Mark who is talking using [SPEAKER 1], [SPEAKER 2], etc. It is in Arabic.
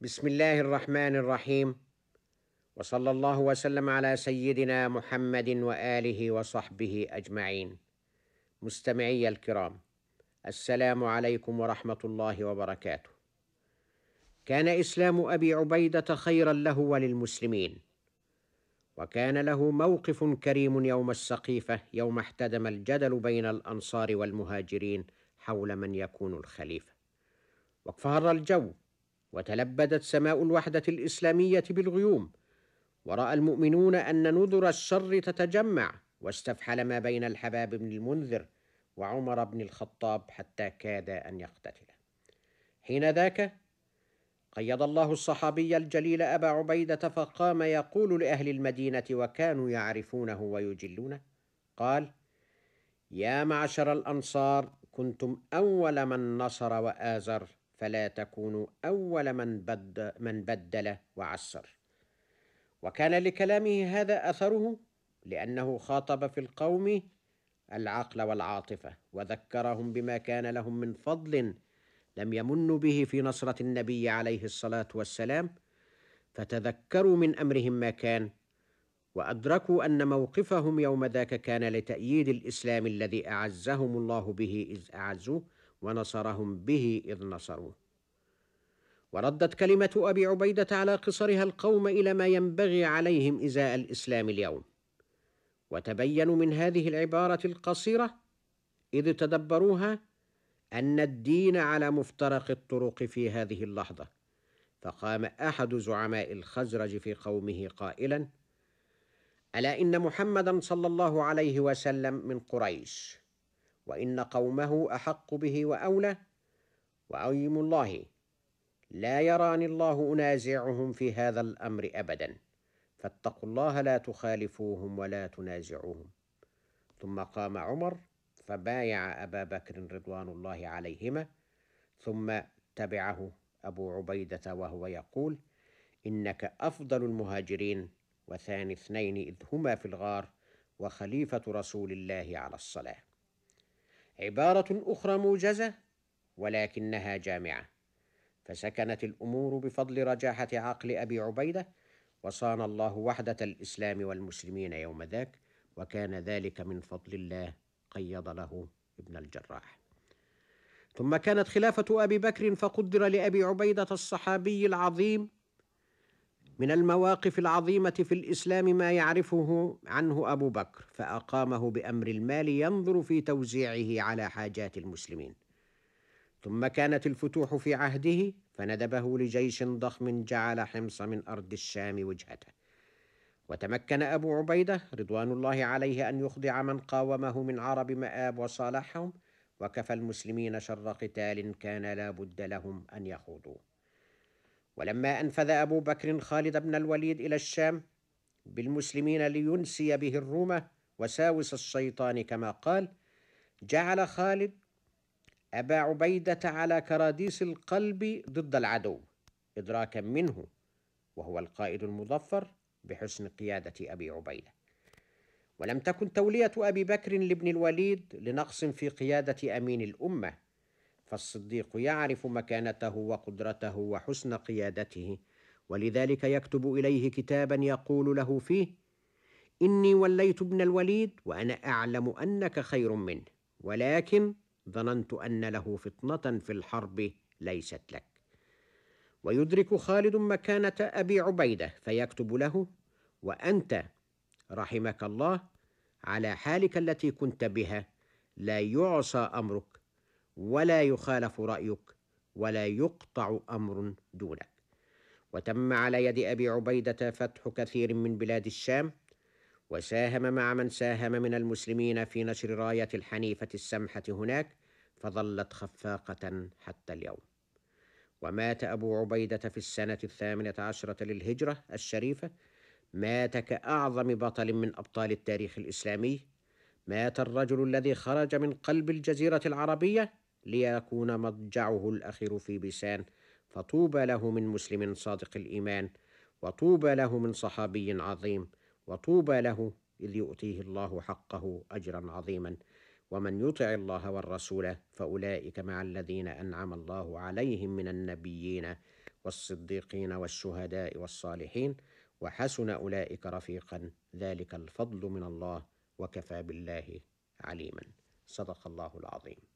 [SPEAKER 1] بسم الله الرحمن الرحيم وصلى الله وسلم على سيدنا محمد واله وصحبه اجمعين مستمعي الكرام السلام عليكم ورحمه الله وبركاته كان اسلام ابي عبيده خيرا له وللمسلمين وكان له موقف كريم يوم السقيفه يوم احتدم الجدل بين الانصار والمهاجرين حول من يكون الخليفه واقفهر الجو وتلبدت سماء الوحدة الإسلامية بالغيوم ورأى المؤمنون أن نذر الشر تتجمع واستفحل ما بين الحباب بن المنذر وعمر بن الخطاب حتى كاد أن يقتتلا حين ذاك قيض الله الصحابي الجليل أبا عبيدة فقام يقول لأهل المدينة وكانوا يعرفونه ويجلونه قال يا معشر الأنصار كنتم أول من نصر وآزر فلا تكونوا أول من بد من بدل وعسر. وكان لكلامه هذا أثره لأنه خاطب في القوم العقل والعاطفة وذكرهم بما كان لهم من فضل لم يمنوا به في نصرة النبي عليه الصلاة والسلام فتذكروا من أمرهم ما كان وأدركوا أن موقفهم يوم ذاك كان لتأييد الإسلام الذي أعزهم الله به إذ أعزوه ونصرهم به إذ نصروه وردت كلمة أبي عبيدة على قصرها القوم إلى ما ينبغي عليهم إزاء الإسلام اليوم. وتبينوا من هذه العبارة القصيرة إذ تدبروها أن الدين على مفترق الطرق في هذه اللحظة. فقام أحد زعماء الخزرج في قومه قائلا ألا إن محمدا صلى الله عليه وسلم من قريش؟ وإن قومه أحق به وأولى. وايم الله لا يراني الله أنازعهم في هذا الأمر ابدا. فاتقوا الله لا تخالفوهم ولا تنازعوهم. ثم قام عمر فبايع أبا بكر رضوان الله عليهما. ثم تبعه أبو عبيدة وهو يقول إنك أفضل المهاجرين وثاني اثنين إذ هما في الغار وخليفة رسول الله على الصلاة. عبارة أخرى موجزة ولكنها جامعة. فسكنت الأمور بفضل رجاحة عقل أبي عبيدة وصان الله وحدة الإسلام والمسلمين يوم ذاك وكان ذلك من فضل الله قيض له ابن الجراح. ثم كانت خلافة أبي بكر فقدر لأبي عبيدة الصحابي العظيم من المواقف العظيمة في الإسلام ما يعرفه عنه أبو بكر فأقامه بأمر المال ينظر في توزيعه على حاجات المسلمين. ثم كانت الفتوح في عهده فندبه لجيش ضخم جعل حمص من أرض الشام وجهته. وتمكن أبو عبيدة رضوان الله عليه أن يخضع من قاومه من عرب مآب وصالحهم وكفى المسلمين شر قتال كان لا بد لهم أن يخوضوه. ولما أنفذ أبو بكر خالد بن الوليد إلى الشام بالمسلمين لينسي به الروم وساوس الشيطان كما قال جعل خالد أبا عبيدة على كراديس القلب ضد العدو إدراكا منه وهو القائد المظفر بحسن قيادة أبي عبيدة. ولم تكن تولية أبي بكر لابن الوليد لنقص في قيادة أمين الأمة فالصديق يعرف مكانته وقدرته وحسن قيادته ولذلك يكتب إليه كتابا يقول له فيه إني وليت ابن الوليد وأنا أعلم أنك خير منه ولكن ظننت أن له فطنة في الحرب ليست لك. ويدرك خالد مكانة أبي عبيدة فيكتب له وأنت رحمك الله على حالك التي كنت بها لا يعصى أمرك ولا يخالف رأيك ولا يقطع أمر دونك. وتم على يد أبي عبيدة فتح كثير من بلاد الشام وساهم مع من ساهم من المسلمين في نشر راية الحنيفة السمحة هناك فظلت خفاقة حتى اليوم. ومات أبو عبيدة في السنة الثامنة عشرة للهجرة الشريفة. مات كأعظم بطل من أبطال التاريخ الإسلامي. مات الرجل الذي خرج من قلب الجزيرة العربية ليكون مضجعه الأخير في بيسان فطوبى له من مسلم صادق الإيمان وطوبى له من صحابي عظيم وطوبى له إذ يؤتيه الله حقه أجرا عظيما. ومن يطع الله والرسول فأولئك مع الذين أنعم الله عليهم من النبيين والصديقين والشهداء والصالحين وحسن أولئك رفيقا ذلك الفضل من الله وكفى بالله عليما. صدق الله العظيم.